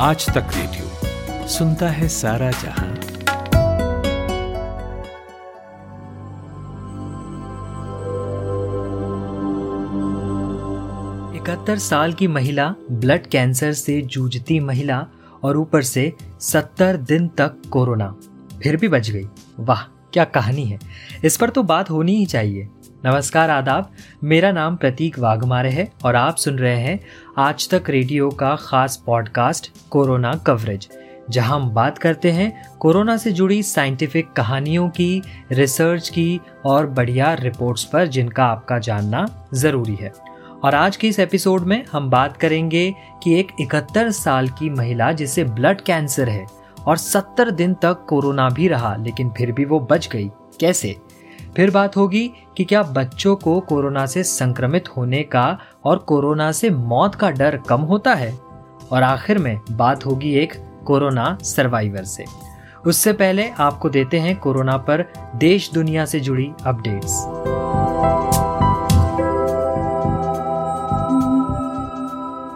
आज तक रेडियो सुनता है सारा जहाँ। इकहत्तर साल की महिला, ब्लड कैंसर से जूझती महिला और ऊपर से सत्तर दिन तक कोरोना। फिर भी बच गई। वाह, क्या कहानी है। इस पर तो बात होनी ही चाहिए। नमस्कार आदाब, मेरा नाम प्रतीक वाघमारे है और आप सुन रहे हैं आज तक रेडियो का खास पॉडकास्ट कोरोना कवरेज, जहाँ हम बात करते हैं कोरोना से जुड़ी साइंटिफिक कहानियों की, रिसर्च की और बढ़िया रिपोर्ट्स पर जिनका आपका जानना ज़रूरी है। और आज के इस एपिसोड में हम बात करेंगे कि एक इकहत्तर साल की महिला जिसे ब्लड कैंसर है और सत्तर दिन तक कोरोना भी रहा, लेकिन फिर भी वो बच गई। कैसे? फिर बात होगी कि क्या बच्चों को कोरोना से संक्रमित होने का और कोरोना से मौत का डर कम होता है? और आखिर में बात होगी एक कोरोना सर्वाइवर से। उससे पहले आपको देते हैं कोरोना पर देश दुनिया से जुड़ी अपडेट्स।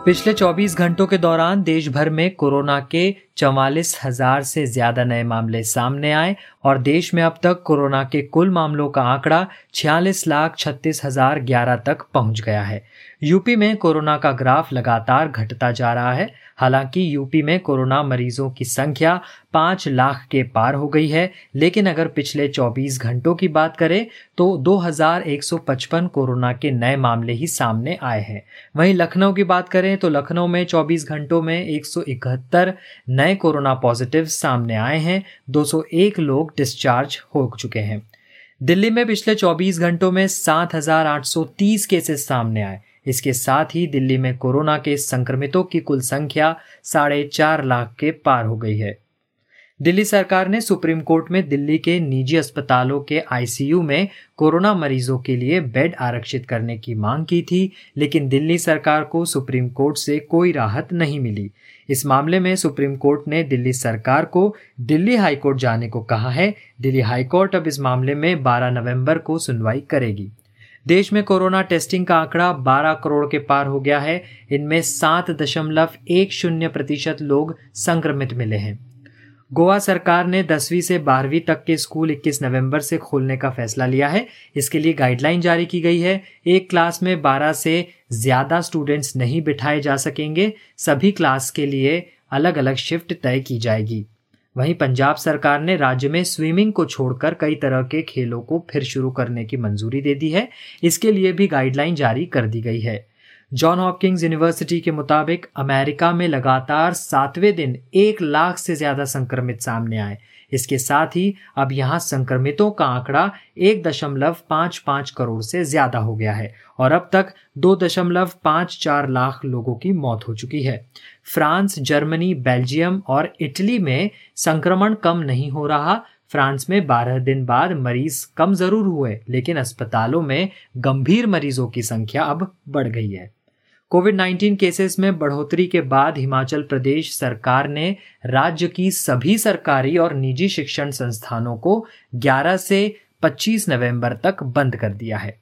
पिछले 24 घंटों के दौरान देश भर में कोरोना के चवालीस हज़ार से ज़्यादा नए मामले सामने आए और देश में अब तक कोरोना के कुल मामलों का आंकड़ा छियालीस लाख छत्तीस हज़ार ग्यारह तक पहुँच गया है। यूपी में कोरोना का ग्राफ लगातार घटता जा रहा है। हालाँकि यूपी में कोरोना मरीजों की संख्या पाँच लाख के पार हो गई है, लेकिन अगर पिछले 24 घंटों की बात करें तो 2155 कोरोना के नए मामले ही सामने आए हैं। वहीं लखनऊ की बात करें तो लखनऊ में 24 घंटों में एक नए कोरोना पॉजिटिव सामने आए हैं। 201 लोग डिस्चार्ज हो चुके हैं। दिल्ली में पिछले 24 घंटों में 7,830 केसेस सामने आए। इसके साथ ही दिल्ली में कोरोना के संक्रमितों की कुल संख्या साढ़े चार लाख के पार हो गई है। दिल्ली सरकार ने सुप्रीम कोर्ट में दिल्ली के निजी अस्पतालों के आईसीयू में कोरोना मरीजों के लिए बेड आरक्षित करने की मांग की थी लेकिन दिल्ली सरकार को सुप्रीम कोर्ट से कोई राहत नहीं मिली। इस मामले में सुप्रीम कोर्ट ने दिल्ली सरकार को दिल्ली हाईकोर्ट जाने को कहा है। दिल्ली हाईकोर्ट अब इस मामले में 12 नवंबर को सुनवाई करेगी। देश में कोरोना टेस्टिंग का आंकड़ा 12 करोड़ के पार हो गया है। इनमें सात दशमलव एक शून्य प्रतिशत लोग संक्रमित मिले हैं। गोवा सरकार ने दसवीं से बारहवीं तक के स्कूल 21 नवंबर से खोलने का फैसला लिया है। इसके लिए गाइडलाइन जारी की गई है। एक क्लास में 12 से ज़्यादा स्टूडेंट्स नहीं बिठाए जा सकेंगे, सभी क्लास के लिए अलग अलग शिफ्ट तय की जाएगी। वहीं पंजाब सरकार ने राज्य में स्विमिंग को छोड़कर कई तरह के खेलों को फिर शुरू करने की मंजूरी दे दी है। इसके लिए भी गाइडलाइन जारी कर दी गई है। जॉन हॉपकिंस यूनिवर्सिटी के मुताबिक अमेरिका में लगातार सातवें दिन एक लाख से ज़्यादा संक्रमित सामने आए। इसके साथ ही अब यहाँ संक्रमितों का आंकड़ा एक दशमलव पाँच पाँच करोड़ से ज़्यादा हो गया है और अब तक दो दशमलव पाँच चार लाख लोगों की मौत हो चुकी है। फ्रांस, जर्मनी, बेल्जियम और इटली में संक्रमण कम नहीं हो रहा। फ्रांस में 12 दिन बाद मरीज़ कम ज़रूर हुए, लेकिन अस्पतालों में गंभीर मरीजों की संख्या अब बढ़ गई है। कोविड 19 केसेस में बढ़ोतरी के बाद हिमाचल प्रदेश सरकार ने राज्य की सभी सरकारी और निजी शिक्षण संस्थानों को 11 से 25 नवंबर तक बंद कर दिया है।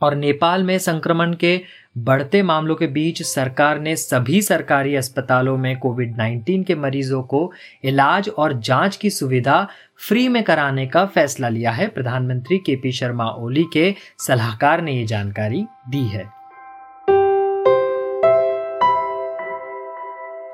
और नेपाल में संक्रमण के बढ़ते मामलों के बीच सरकार ने सभी सरकारी अस्पतालों में कोविड 19 के मरीजों को इलाज और जाँच की सुविधा फ्री में कराने का फैसला लिया है। प्रधानमंत्री के पी शर्मा ओली के सलाहकार ने ये जानकारी दी है।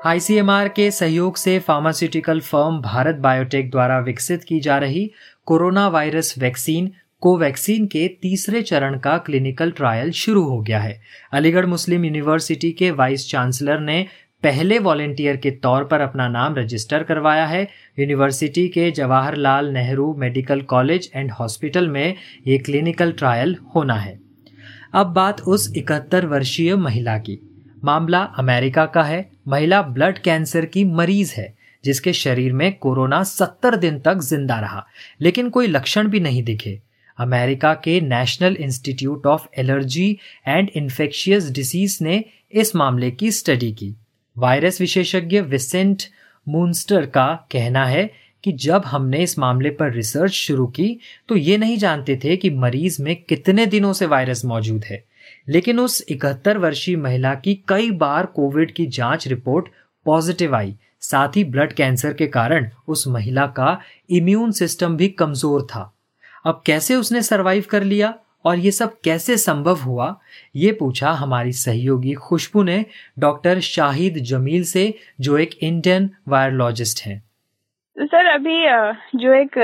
आईसीएमआर के सहयोग से फार्मास्यूटिकल फर्म भारत बायोटेक द्वारा विकसित की जा रही कोरोना वायरस वैक्सीन, कोवैक्सीन के तीसरे चरण का क्लिनिकल ट्रायल शुरू हो गया है। अलीगढ़ मुस्लिम यूनिवर्सिटी के वाइस चांसलर ने पहले वॉलेंटियर के तौर पर अपना नाम रजिस्टर करवाया है। यूनिवर्सिटी के Jawaharlal Nehru medical college and hospital में ये क्लिनिकल ट्रायल होना है। अब बात उस इकहत्तर वर्षीय महिला की। मामला अमेरिका का है। महिला ब्लड कैंसर की मरीज़ है, जिसके शरीर में कोरोना सत्तर दिन तक ज़िंदा रहा, लेकिन कोई लक्षण भी नहीं दिखे। अमेरिका के national institute of allergy and infectious disease ने इस मामले की स्टडी की। वायरस विशेषज्ञ विसेंट मूनस्टर का कहना है कि जब हमने इस मामले पर रिसर्च शुरू की तो ये नहीं जानते थे कि मरीज़ में कितने दिनों से वायरस मौजूद है। लेकिन उस इकहत्तर वर्षीय महिला की कई बार कोविड की जाँच रिपोर्ट पॉजिटिव आई। साथ ही ब्लड कैंसर के कारण उस महिला का इम्यून सिस्टम भी कमज़ोर था। अब कैसे उसने सरवाइव कर लिया और ये सब कैसे संभव हुआ, ये पूछा हमारी सहयोगी खुशबू ने डॉक्टर शाहिद जमील से, जो एक इंडियन वायरोलॉजिस्ट हैं। सर, अभी जो एक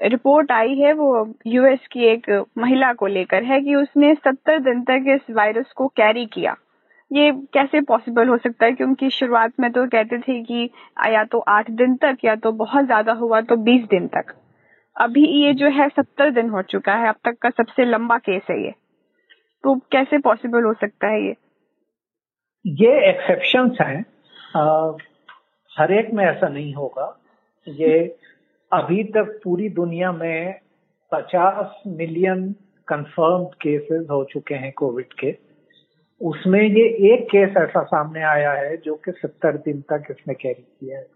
रिपोर्ट आई है, वो यूएस की एक महिला को लेकर है कि उसने सत्तर दिन तक इस वायरस को कैरी किया। ये कैसे पॉसिबल हो सकता है क्योंकि शुरुआत में तो कहते थे कि या तो आठ दिन तक या तो बहुत ज़्यादा हुआ तो बीस दिन तक। अभी ये जो है, सत्तर दिन हो चुका है, अब तक का सबसे लंबा केस है ये। तो कैसे पॉसिबल हो सकता है ये? ये एक्सेप्शन हैं। हर एक में ऐसा नहीं होगा। ये अभी तक पूरी दुनिया में 50 मिलियन कंफर्म केसेस हो चुके हैं कोविड के। उसमें ये एक केस ऐसा सामने आया है जो कि सत्तर दिन तक इसने कैरी किया है।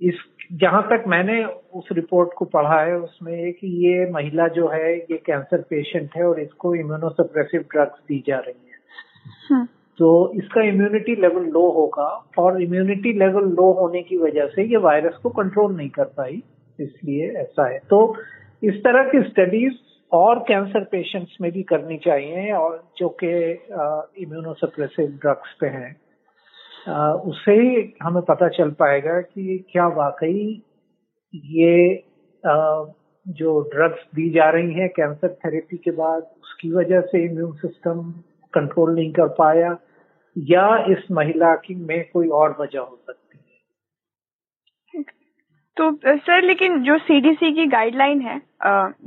इस जहाँ तक मैंने उस रिपोर्ट को पढ़ा है उसमें एक ये महिला जो है ये कैंसर पेशेंट है और इसको इम्यूनोसप्रेसिव ड्रग्स दी जा रही है। हाँ। तो इसका इम्यूनिटी लेवल लो होगा और इम्यूनिटी लेवल लो होने की वजह से ये वायरस को कंट्रोल नहीं कर पाई। इसलिए ऐसा है। तो इस तरह की स्टडीज़ और कैंसर पेशेंट्स में भी करनी चाहिए और जो कि इम्यूनोसप्रेसिव ड्रग्स पे हैं। उससे ही हमें पता चल पाएगा कि क्या वाकई ये आ, जो ड्रग्स दी जा रही हैं कैंसर थेरेपी के बाद उसकी वजह से इम्यून सिस्टम कंट्रोल नहीं कर पाया या इस महिला की में कोई और वजह हो सकती तो सर लेकिन जो सीडीसी की गाइडलाइन है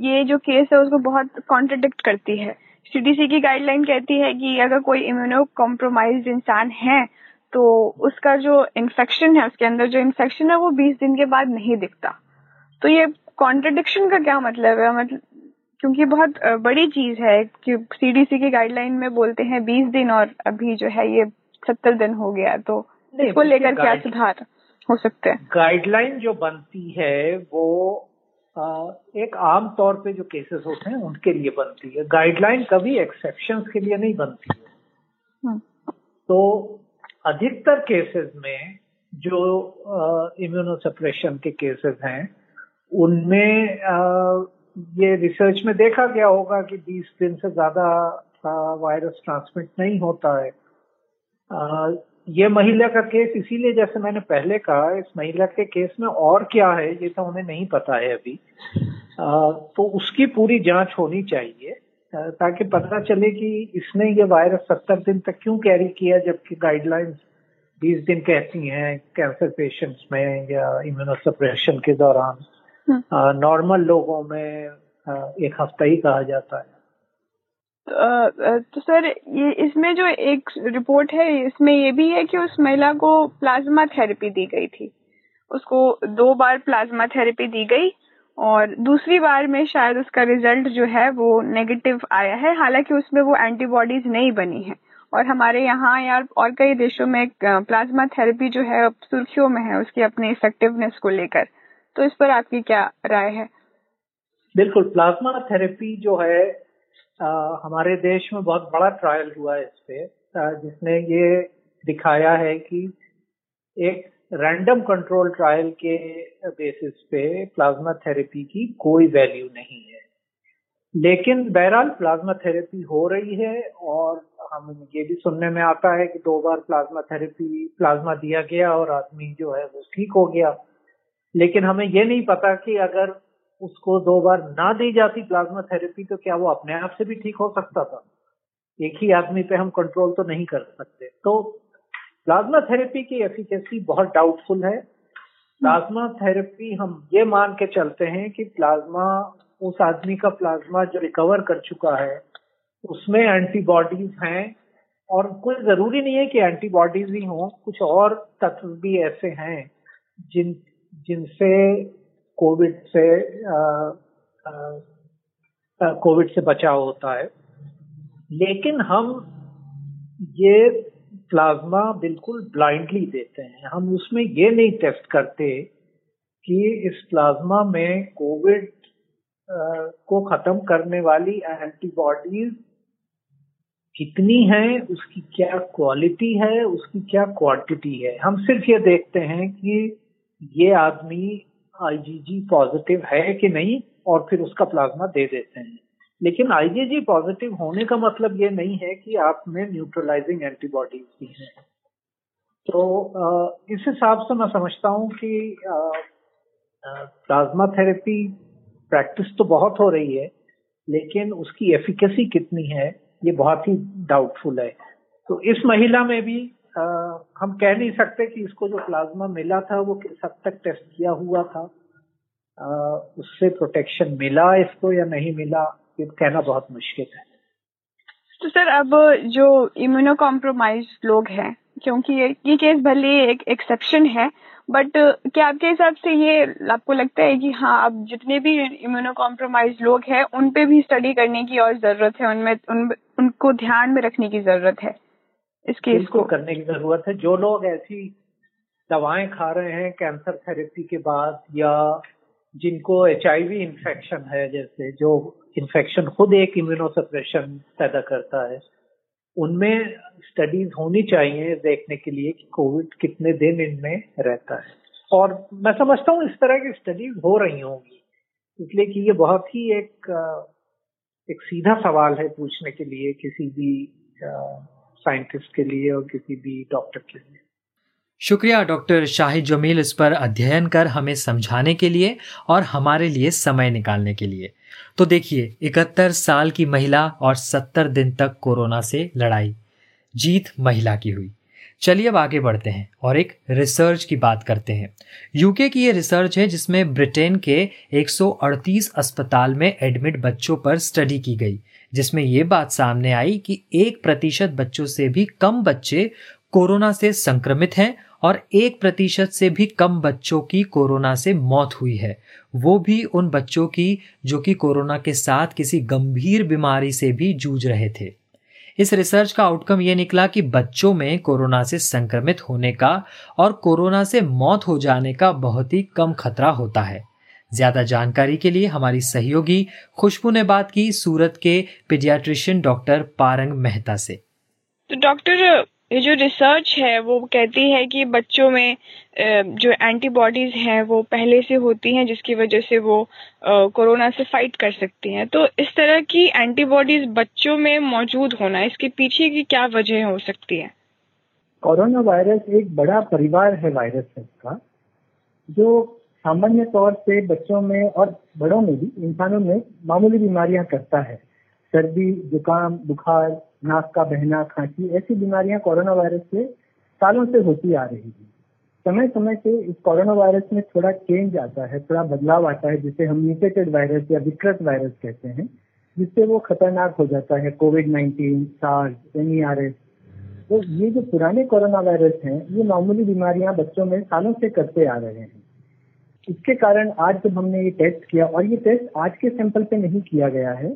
ये जो केस है उसको बहुत कॉन्ट्रडिक्ट करती है। सीडीसी की गाइडलाइन कहती है कि अगर कोई इम्यूनो कॉम्प्रोमाइज इंसान है तो उसका जो इन्फेक्शन है उसके अंदर जो इन्फेक्शन है वो 20 दिन के बाद नहीं दिखता। तो ये कॉन्ट्रडिक्शन का क्या मतलब है? मतलब क्योंकि बहुत बड़ी चीज़ है कि सीडीसी की गाइडलाइन में बोलते हैं 20 दिन और अभी जो है ये 70 दिन हो गया तो इसको लेकर क्या सुधार? हो सकते हैं। गाइडलाइन जो बनती है वो एक आम तौर पे जो केसेस होते हैं उनके लिए बनती है। गाइडलाइन कभी एक्सेप्शन के लिए नहीं बनती है। हम्म। तो अधिकतर केसेस में जो इम्यूनोसप्रेशन के केसेस हैं उनमें ये रिसर्च में देखा गया होगा कि 20 दिन से ज़्यादा वायरस ट्रांसमिट नहीं होता है। ये महिला का केस इसीलिए जैसे मैंने पहले कहा इस महिला के केस में और क्या है ये तो उन्हें नहीं पता है अभी। आ, तो उसकी पूरी जाँच होनी चाहिए ताकि पता चले कि इसने ये वायरस सत्तर दिन तक क्यों कैरी किया जबकि गाइडलाइंस बीस दिन कहती हैं कैंसर पेशेंट्स में या इम्यूनोसप्रेशन के दौरान। नॉर्मल हम्म। लोगों में एक हफ़्ता ही कहा जाता है। तो, सर ये इसमें जो एक रिपोर्ट है इसमें ये भी है कि उस महिला को प्लाज्मा थेरेपी दी गई थी। उसको दो बार प्लाज्मा थेरेपी दी गई और दूसरी बार में शायद उसका रिज़ल्ट जो है वो नेगेटिव आया है। हालाँकि उसमें वो एंटीबॉडीज नहीं बनी है। और हमारे यहाँ यार और कई देशों में प्लाज्मा थेरेपी जो है अब सुर्खियों में है उसकी अपनी इफेक्टिवनेस को लेकर। तो इस पर आपकी क्या राय है? बिल्कुल प्लाज्मा थेरेपी जो है हमारे देश में बहुत बड़ा ट्रायल हुआ है इस पे जिसने ये दिखाया है कि एक रैंडम कंट्रोल ट्रायल के बेसिस पे प्लाज्मा थेरेपी की कोई वैल्यू नहीं है। लेकिन बहरहाल प्लाज्मा थेरेपी हो रही है और हम ये भी सुनने में आता है कि दो बार प्लाज्मा थेरेपी प्लाज्मा दिया गया और आदमी जो है वो ठीक हो गया। लेकिन हमें ये नहीं पता कि अगर उसको दो बार ना दी जाती प्लाज्मा थेरेपी तो क्या वो अपने आप से भी ठीक हो सकता था? एक ही आदमी पे हम कंट्रोल तो नहीं कर सकते। तो प्लाज्मा थेरेपी की एफिकेसी बहुत डाउटफुल है। प्लाज्मा थेरेपी हम ये मान के चलते हैं कि प्लाज्मा, उस आदमी का प्लाज्मा जो रिकवर कर चुका है, उसमें एंटीबॉडीज हैं और कोई ज़रूरी नहीं है कि एंटीबॉडीज ही हों, कुछ और तत्व भी ऐसे हैं जिन, जिनसे कोविड से कोविड से बचाव होता है। लेकिन हम ये प्लाज्मा बिल्कुल ब्लाइंडली देते हैं। हम उसमें ये नहीं टेस्ट करते कि इस प्लाज्मा में कोविड को खत्म करने वाली एंटीबॉडीज कितनी है, उसकी क्या क्वालिटी है, उसकी क्या क्वांटिटी है। हम सिर्फ़ ये देखते हैं कि ये आदमी आईजीजी पॉजिटिव है कि नहीं, और फिर उसका प्लाज्मा दे देते हैं। लेकिन आईजीजी पॉजिटिव होने का मतलब ये नहीं है कि आप में न्यूट्रलाइजिंग एंटीबॉडीज भी हैं। तो इस हिसाब से मैं समझता हूँ कि प्लाज्मा थेरेपी प्रैक्टिस तो बहुत हो रही है, लेकिन उसकी एफिकेसी कितनी है, ये बहुत ही डाउटफुल है। तो इस महिला में भी आ, हम कह नहीं सकते कि इसको जो प्लाज्मा मिला था वो किस हद तक टेस्ट किया हुआ था। आ, उससे प्रोटेक्शन मिला इसको या नहीं मिला ये कहना बहुत मुश्किल है। तो सर अब जो इम्यूनो कॉम्प्रोमाइज लोग हैं क्योंकि ये, ये केस भले एक एक्सेप्शन है बट क्या आपके हिसाब से ये आपको लगता है कि हाँ अब जितने भी इम्यूनो कॉम्प्रोमाइज लोग हैं उन पे भी स्टडी करने की और ज़रूरत है उनमें उन, उनको ध्यान में रखने की ज़रूरत है? इस केस को। करने की ज़रूरत है। जो लोग ऐसी दवाएँ खा रहे हैं कैंसर थेरेपी के बाद या जिनको एचआईवी इन्फेक्शन है जैसे जो इन्फेक्शन खुद एक इम्यूनोसप्रेशन पैदा करता है उनमें स्टडीज़ होनी चाहिए देखने के लिए कि कोविड कितने दिन इनमें रहता है। और मैं समझता हूँ इस तरह की स्टडीज़ हो रही होंगी इसलिए कि ये बहुत ही एक एक सीधा सवाल है पूछने के लिए किसी भी साइंटिस्ट के लिए और किसी भी डॉक्टर के लिए। शुक्रिया, डॉक्टर शाहिद जमील इस पर अध्ययन कर हमें समझाने के लिए और हमारे लिए समय निकालने के लिए। तो देखिए, इकहत्तर साल की महिला और सत्तर दिन तक कोरोना से लड़ाई, जीत महिला की हुई। चलिए अब आगे बढ़ते हैं और एक रिसर्च की बात करते हैं। यूके की ये रिसर्च है जिसमें ब्रिटेन के 138 अस्पताल में एडमिट बच्चों पर स्टडी की गई। जिसमें ये बात सामने आई कि एक प्रतिशत बच्चों से भी कम बच्चे कोरोना से संक्रमित हैं और एक प्रतिशत से भी कम बच्चों की कोरोना से मौत हुई है। वो भी उन बच्चों की जो कि कोरोना के साथ किसी गंभीर बीमारी से भी जूझ रहे थे। इस रिसर्च का आउटकम ये निकला कि बच्चों में कोरोना से संक्रमित होने का और कोरोना से मौत हो जाने का बहुत ही कम खतरा होता है। ज़्यादा जानकारी के लिए हमारी सहयोगी खुशबू ने बात की सूरत के पीडियाट्रिशियन डॉक्टर पारंग मेहता से। तो डॉक्टर ये जो रिसर्च है वो कहती है कि बच्चों में जो एंटीबॉडीज हैं वो पहले से होती हैं जिसकी वजह से वो कोरोना से फाइट कर सकती हैं। तो इस तरह की एंटीबॉडीज बच्चों में मौजूद होना इसके पीछे की क्या वजह हो सकती है? कोरोना वायरस एक बड़ा परिवार है वायरस का जो सामान्य तौर से बच्चों में और बड़ों में भी, इंसानों में मामूली बीमारियाँ करता है। सर्दी, जुकाम, बुखार, नाक का बहना, खांसी, ऐसी बीमारियाँ कोरोना वायरस से सालों से होती आ रही थी समय समय से इस कोरोना वायरस में थोड़ा चेंज आता है, थोड़ा बदलाव आता है, जिसे हम म्यूटेटेड वायरस या विकृत वायरस कहते हैं, जिससे वो खतरनाक हो जाता है कोविड नाइन्टीन सार्स एन तो ये जो पुराने कोरोना वायरस हैं, ये मामूली बीमारियाँ बच्चों में सालों से करते आ रहे हैं। इसके कारण आज जब हमने ये टेस्ट किया और ये टेस्ट आज के सैंपल पे नहीं किया गया है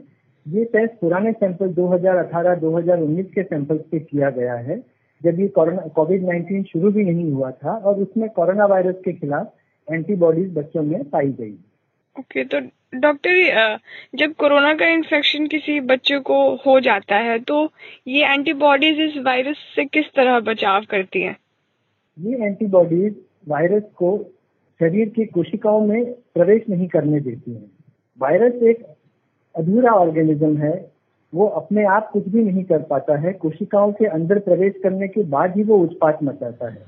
ये टेस्ट पुराने सैंपल 2018-2019 के सैंपल पे किया गया है जब ये कोरोना कोविड 19 शुरू भी नहीं हुआ था और उसमें कोरोना वायरस के खिलाफ एंटीबॉडीज बच्चों में पाई गई। ओके okay, तो डॉक्टर जब कोरोना का इन्फेक्शन किसी बच्चे को हो जाता है तो ये एंटीबॉडीज इस वायरस से किस तरह बचाव करती हैं? ये एंटीबॉडीज वायरस को शरीर की कोशिकाओं में प्रवेश नहीं करने देती है। वायरस एक अधूरा ऑर्गेनिज्म है, वो अपने आप कुछ भी नहीं कर पाता है। कोशिकाओं के अंदर प्रवेश करने के बाद ही वो उत्पात मचाता है।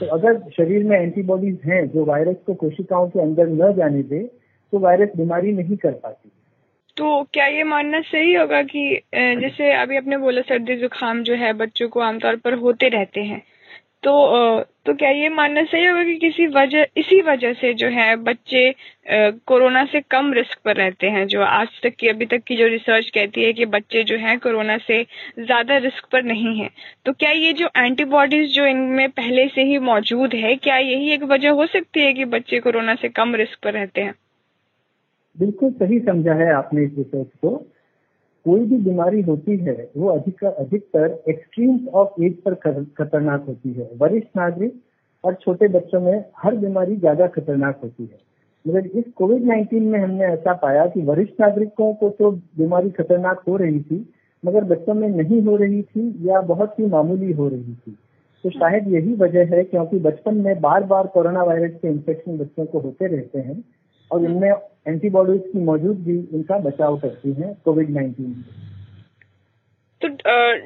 तो अगर शरीर में एंटीबॉडीज हैं जो वायरस को कोशिकाओं के अंदर न जाने दे तो वायरस बीमारी नहीं कर पाती। तो क्या ये मानना सही होगा कि जैसे अभी आपने बोला, सर्दी जुकाम जो है, बच्चों को आमतौर पर होते रहते हैं। तो तो क्या ये मानना सही होगा कि किसी वजह, इसी वजह से जो है बच्चे कोरोना से कम रिस्क पर रहते हैं, जो आज तक की, अभी तक की जो रिसर्च कहती है कि बच्चे जो हैं कोरोना से ज़्यादा रिस्क पर नहीं है। तो क्या ये जो एंटीबॉडीज जो इनमें पहले से ही मौजूद है, क्या यही एक वजह हो सकती है कि बच्चे कोरोना से कम रिस्क पर रहते हैं? बिल्कुल सही समझा है आपने इस रिसर्च को। कोई भी बीमारी होती है, वो अधिक अधिकतर एक्सट्रीम्स ऑफ़ एज पर खतरनाक होती है। वरिष्ठ नागरिक और छोटे बच्चों में हर बीमारी ज़्यादा खतरनाक होती है। मगर इस कोविड 19 में हमने ऐसा पाया कि वरिष्ठ नागरिकों को तो बीमारी खतरनाक हो रही थी, मगर बच्चों में नहीं हो रही थी या बहुत ही मामूली हो रही थी। तो शायद यही वजह है क्योंकि बचपन में बार बार कोरोना वायरस के इन्फेक्शन बच्चों को होते रहते हैं और इनमें एंटीबॉडीज की मौजूदगी इनका बचाव करती है कोविड नाइन्टीन तो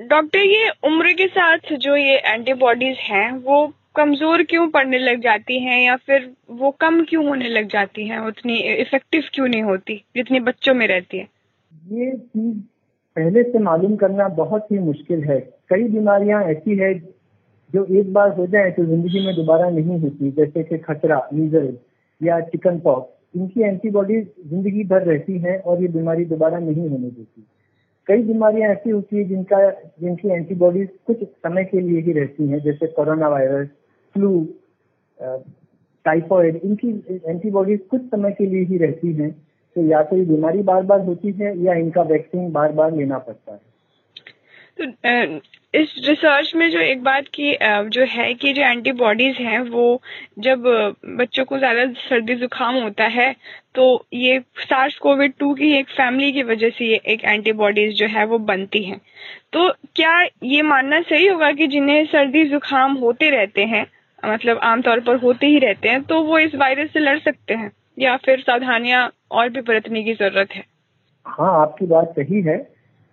डॉक्टर ये उम्र के साथ जो ये एंटीबॉडीज हैं वो कमज़ोर क्यों पड़ने लग जाती हैं या फिर वो कम क्यों होने लग जाती हैं? उतनी इफ़ेक्टिव क्यों नहीं होती जितनी बच्चों में रहती है? ये चीज़ पहले से मालूम करना बहुत ही मुश्किल है। कई बीमारियाँ ऐसी है जो एक बार हो जाए तो ज़िंदगी में दोबारा नहीं होती जैसे कि खतरा मीजल या चिकन पॉक्स इनकी एंटीबॉडीज ज़िंदगी भर रहती है और ये बीमारी दोबारा नहीं होने देती। कई बीमारियाँ ऐसी होती है जिनका, जिनकी एंटीबॉडीज कुछ समय के लिए ही रहती हैं, जैसे कोरोना वायरस, फ्लू टाइफॉइड, इनकी एंटीबॉडीज कुछ समय के लिए ही रहती हैं। तो या तो ये बीमारी बार बार होती है या इनका वैक्सीन बार बार लेना पड़ता है। तो इस रिसर्च में जो एक बात की जो है कि जो एंटीबॉडीज हैं, वो जब बच्चों को ज़्यादा सर्दी जुकाम होता है तो ये सार्स कोविड टू की एक फैमिली की वजह से ये एक एंटीबॉडीज जो है वो बनती हैं। तो क्या ये मानना सही होगा कि जिन्हें सर्दी जुकाम होते रहते हैं मतलब आमतौर पर होते ही रहते हैं तो वो इस वायरस से लड़ सकते हैं? या फिर सावधानियाँ और भी बरतने की ज़रूरत है? हाँ आपकी बात सही है।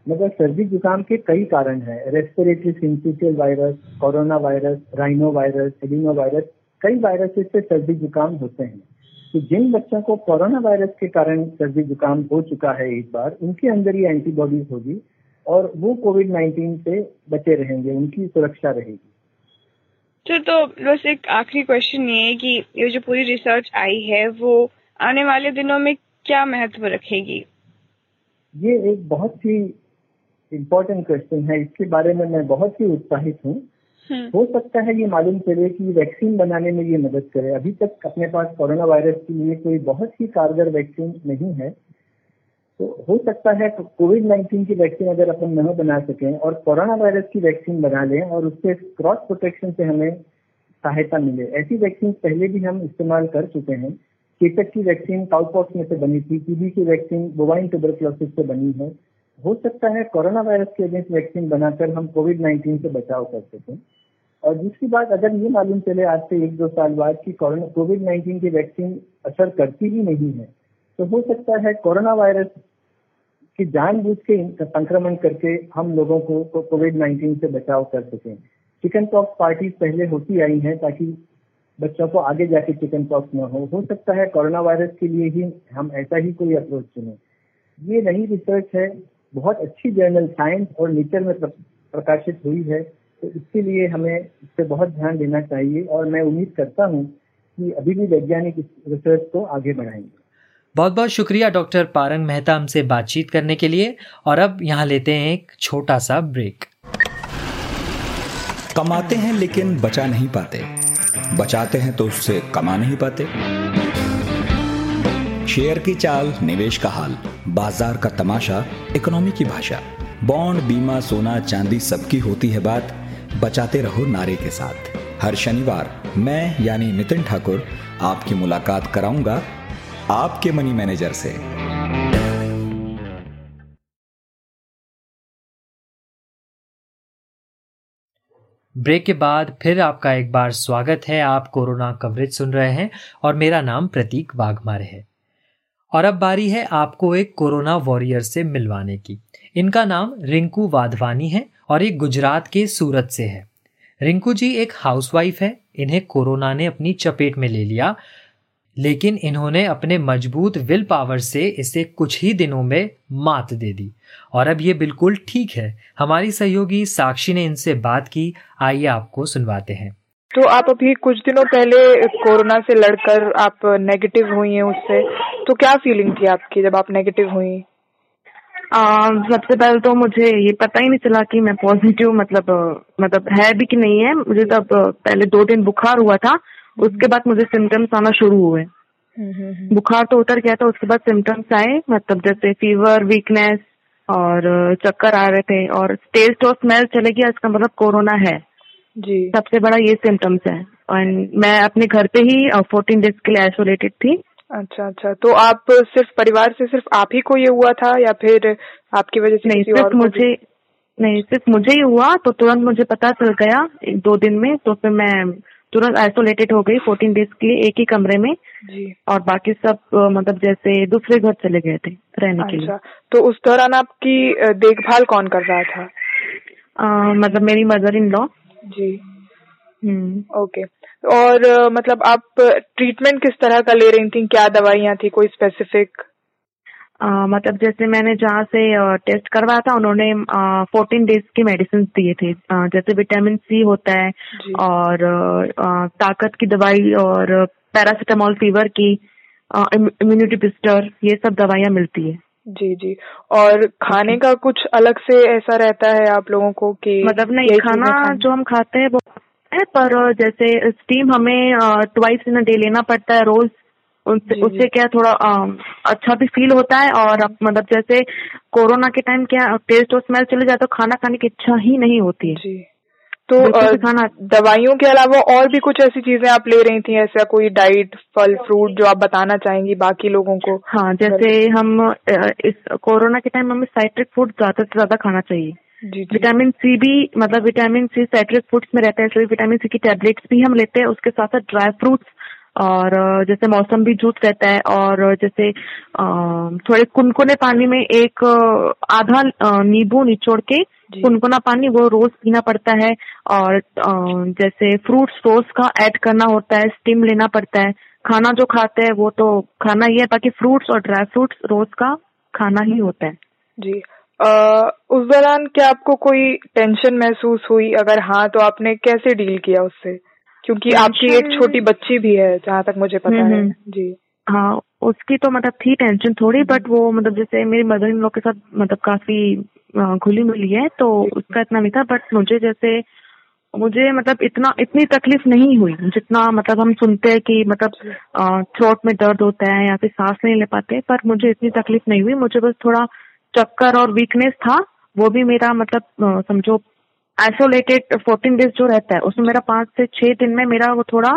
मगर सर्दी जुकाम के कई कारण हैं। Respiratory syncytial virus corona virus rhino virus adeno virus कई वायरसेस से सर्दी जुकाम होते हैं। तो जिन बच्चों को कोरोना वायरस के कारण सर्दी जुकाम हो चुका है एक बार उनके अंदर ये एंटीबॉडीज होगी और वो कोविड नाइन्टीन से बचे रहेंगे उनकी सुरक्षा रहेगी। सर तो बस एक आखिरी क्वेश्चन ये है कि ये जो पूरी रिसर्च आई है वो आने वाले दिनों में क्या महत्व रखेगी? ये एक बहुत ही इम्पोर्टेंट क्वेश्चन है। इसके बारे में मैं बहुत ही उत्साहित हूँ। हम्म। हो सकता है ये मालूम चले कि वैक्सीन बनाने में ये मदद करे। अभी तक अपने पास कोरोना वायरस के लिए कोई बहुत ही कारगर वैक्सीन नहीं है। तो हो सकता है कोविड नाइन्टीन की वैक्सीन अगर अपन न बना सकें और कोरोना वायरस की वैक्सीन बना लें और उससे क्रॉस प्रोटेक्शन से हमें सहायता मिले। ऐसी वैक्सीन पहले भी हम इस्तेमाल कर चुके हैं। चेचक की वैक्सीन काउपॉक्स में से बनी थी टीबी की वैक्सीन बोवाइन ट्यूबरक्लोसिस से बनी है। हो सकता है कोरोना वायरस के अगेंस्ट वैक्सीन बनाकर हम कोविड नाइन्टीन से बचाव कर सकें। और दूसरी बात, अगर ये मालूम चले आज से एक दो साल बाद कि कोविड नाइन्टीन की वैक्सीन असर करती ही नहीं है तो हो सकता है कोरोना वायरस की जानबूझ के संक्रमण करके हम लोगों को कोविड नाइन्टीन से बचाव कर सकें। चिकन पॉक्स पार्टीज़ पहले होती आई हैं ताकि बच्चों को आगे जाके चिकन पॉक्स न हो। हो सकता है कोरोना वायरस के लिए ही हम ऐसा ही कोई अप्रोच चुने। ये नई रिसर्च है। बहुत अच्छी जर्नल साइंस और नेचर में प्रकाशित हुई है तो इसके लिए हमें इस पर बहुत ध्यान देना चाहिए और मैं उम्मीद करता हूँ कि अभी भी वैज्ञानिक इस रिसर्च को आगे बढ़ाएँगे। बहुत बहुत शुक्रिया डॉक्टर पारंग मेहता हमसे बातचीत करने के लिए और अब यहाँ लेते हैं एक छोटा सा ब्रेक कमाते हैं लेकिन बचा नहीं पाते। बचाते हैं तो उससे कमा नहीं पाते। शेयर की चाल, निवेश का हाल, बाज़ार का तमाशा, इकोनॉमी की भाषा। बॉन्ड, बीमा, सोना, चांदी सबकी होती है बात। बचाते रहो नारे के साथ। हर शनिवार मैं, यानी नितिन ठाकुर, आपकी मुलाकात कराऊँगा आपके मनी मैनेजर से। ब्रेक के बाद फिर आपका एक बार स्वागत है। आप कोरोना कवरेज सुन रहे हैं और मेरा नाम प्रतीक वाघमारे है। और अब बारी है आपको एक कोरोना वॉरियर से मिलवाने की। इनका नाम रिंकू वाधवानी है और ये गुजरात के सूरत से है। रिंकू जी एक हाउसवाइफ है, इन्हें कोरोना ने अपनी चपेट में ले लिया, लेकिन इन्होंने अपने मज़बूत विल पावर से इसे कुछ ही दिनों में मात दे दी। और अब ये बिल्कुल ठीक है। हमारी सहयोगी साक्षी ने इनसे बात की, आइए आपको सुनवाते हैं। तो आप अभी कुछ दिनों पहले कोरोना से लड़कर आप नेगेटिव हुई हैं उससे तो क्या फीलिंग थी आपकी जब आप नेगेटिव हुई? सबसे पहले तो मुझे ये पता ही नहीं चला कि मैं पॉजिटिव मतलब मतलब है भी कि नहीं है। मुझे तब पहले दो दिन बुखार हुआ था उसके बाद मुझे सिम्टम्स आना शुरू हुए। हम्म, हम्म, हम्म। बुखार तो उतर गया था उसके बाद सिम्टम्स आए मतलब जैसे फीवर वीकनेस और चक्कर आ रहे थे और टेस्ट और स्मेल चले गया इसका मतलब कोरोना है। जी। सबसे बड़ा ये सिम्टम्स है। और मैं अपने घर पे ही फोर्टीन डेज़ के लिए आइसोलेटेड थी। अच्छा अच्छा। तो आप सिर्फ़ परिवार से सिर्फ़ आप ही को ये हुआ था या फिर आपकी वजह से नहीं सिर्फ़ मुझे नहीं सिर्फ़ मुझे ही हुआ तो तुरंत मुझे पता चल गया एक दो दिन में तो फिर मैं तुरंत आइसोलेटेड हो गई फोर्टीन डेज़ के लिए एक ही कमरे में। जी। और बाकी सब मतलब जैसे दूसरे घर चले गए थे रहने अच्छा, के लिए। अच्छा, तो उस दौरान आपकी देखभाल कौन कर रहा था? आ, मतलब मेरी mother in law ji. Hmm. Okay और मतलब आप ट्रीटमेंट किस तरह का ले रही थी? क्या दवाइयाँ थी? कोई स्पेसिफिक मतलब जैसे मैंने जहाँ से टेस्ट करवाया था उन्होंने फोर्टीन डेज़ की मेडिसिन दिए थे। जैसे विटामिन सी होता है और ताकत की दवाई और पैरासिटामोल फीवर की इम्यूनिटी बिस्टर ये सब दवाइयाँ मिलती है। जी जी। और खाने का कुछ अलग से ऐसा रहता है आप लोगों को कि मतलब नहीं खाना जो हम खाते हैं वो है पर जैसे स्टीम हमें ट्वाइस इन डे लेना पड़ता है रोज। उससे क्या थोड़ा आ, अच्छा भी फील होता है और मतलब जैसे कोरोना के टाइम क्या टेस्ट और स्मेल चले जाए तो खाना खाने की इच्छा ही नहीं होती है। जी। तो खाना दवाइयों के अलावा और भी कुछ ऐसी चीज़ें आप ले रही थी ऐसा कोई डाइट फल फ्रूट जो आप बताना चाहेंगी बाकी लोगों को? हाँ जैसे हम इस कोरोना के टाइम हमें साइट्रिक फ़ूड ज़्यादा से ज़्यादा खाना चाहिए. विटामिन सी भी मतलब विटामिन सी साइट्रिक फूड्स में रहता है इसलिए विटामिन सी की टेबलेट्स भी हम लेते हैं उसके साथ साथ ड्राई फ्रूट्स और जैसे मौसम भी जूस रहता है और जैसे थोड़े कुनकुने पानी में एक आधा नींबू निचोड़ के कुनकुना पानी वो रोज पीना पड़ता है और जैसे फ्रूट्स रोज का ऐड करना होता है स्टीम लेना पड़ता है। खाना जो खाते हैं वो तो खाना ही है बाकी फ्रूट्स और ड्राई फ्रूट्स रोज का खाना ही होता है। जी। आ, उस दौरान क्या आपको कोई टेंशन महसूस हुई? अगर हाँ तो आपने कैसे डील किया उससे? क्योंकि आपकी एक छोटी बच्ची भी है जहाँ तक मुझे पता है। हम्म, हम्म। जी। हाँ उसकी तो मतलब थी टेंशन थोड़ी बट वो मतलब जैसे मेरी मदर इन लोग के साथ मतलब काफ़ी घुली मिली है तो उसका इतना नहीं था बट मुझे जैसे मुझे मतलब इतना इतनी तकलीफ़ नहीं हुई। जितना मतलब हम सुनते हैं कि मतलब थ्रोट में दर्द होता है या फिर सांस नहीं ले पाते पर मुझे इतनी तकलीफ़ नहीं हुई। मुझे बस थोड़ा चक्कर और वीकनेस था वो भी मेरा मतलब समझो आइसोलेटेड फोर्टीन डेज़ जो रहता है उसमें मेरा पाँच से छह दिन में मेरा वो थोड़ा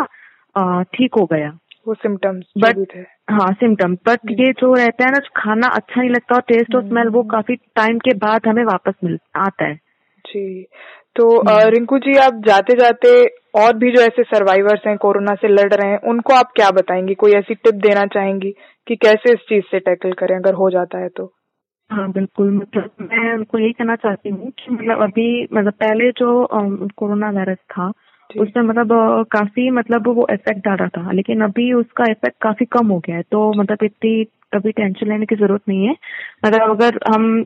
ठीक हो गया। वो सिम्टम्स बट हाँ सिम्टम्स बट ये जो रहता है ना खाना अच्छा नहीं लगता और टेस्ट और स्मेल वो काफ़ी टाइम के बाद हमें वापस मिल आता है। जी। तो हम्म। रिंकू जी आप जाते जाते और भी जो ऐसे सर्वाइवर्स हैं कोरोना से लड़ रहे हैं उनको आप क्या बताएँगी? कोई ऐसी टिप देना चाहेंगी कि कैसे इस चीज़ से टैकल करें अगर हो जाता है तो? हाँ बिल्कुल मतलब मैं उनको यही कहना चाहती हूँ कि मतलब अभी मतलब पहले जो कोरोना वायरस था उसमें मतलब काफ़ी मतलब वो इफ़ेक्ट डाल रहा था लेकिन अभी उसका इफ़ेक्ट काफ़ी कम हो गया है तो मतलब इतनी अभी टेंशन लेने की ज़रूरत नहीं है। मतलब अगर हम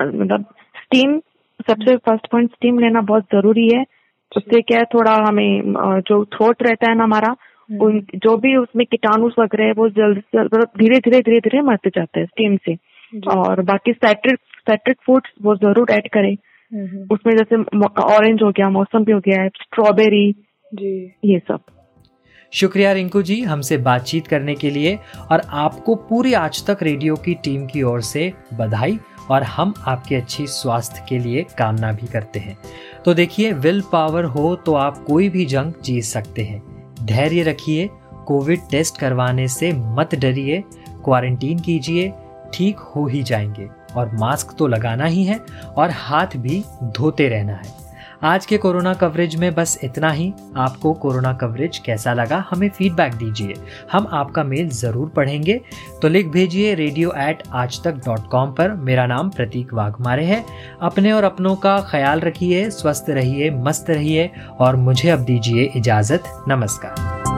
मतलब स्टीम सबसे फ़र्स्ट पॉइंट स्टीम लेना बहुत ज़रूरी है। उससे क्या है थोड़ा हमें जो थ्रोट रहता है ना हमारा हम्म। उन जो भी उसमें कीटाणु वगैरह है वो जल्द मतलब धीरे धीरे धीरे धीरे मरते जाते हैं स्टीम से। और बाकी सैट्रिक सैट्रिक फूड्स वो ज़रूर ऐड करें। उसमें जैसे ऑरेंज हो गया मौसम भी हो गया है स्ट्रॉबेरी जी। ये सब। शुक्रिया रिंकू जी हमसे बातचीत करने के लिए और आपको पूरी आज तक रेडियो की टीम की ओर से बधाई और हम आपके अच्छी स्वास्थ्य के लिए कामना भी करते हैं। तो देखिए विल पावर हो तो आप कोई भी जंग जीत सकते हैं। धैर्य रखिए कोविड टेस्ट करवाने से मत डरिए क्वारंटीन कीजिए ठीक हो ही जाएँगे और मास्क तो लगाना ही है और हाथ भी धोते रहना है। आज के कोरोना कवरेज में बस इतना ही। आपको कोरोना कवरेज कैसा लगा हमें फीडबैक दीजिए। हम आपका मेल ज़रूर पढ़ेंगे। तो लिख भेजिए रेडियो एट आज तक डॉट कॉम पर। मेरा नाम प्रतीक वाघमारे है। अपने और अपनों का ख्याल रखिए, स्वस्थ रहिए, मस्त रहिए और मुझे अब दीजिए इजाज़त। नमस्कार।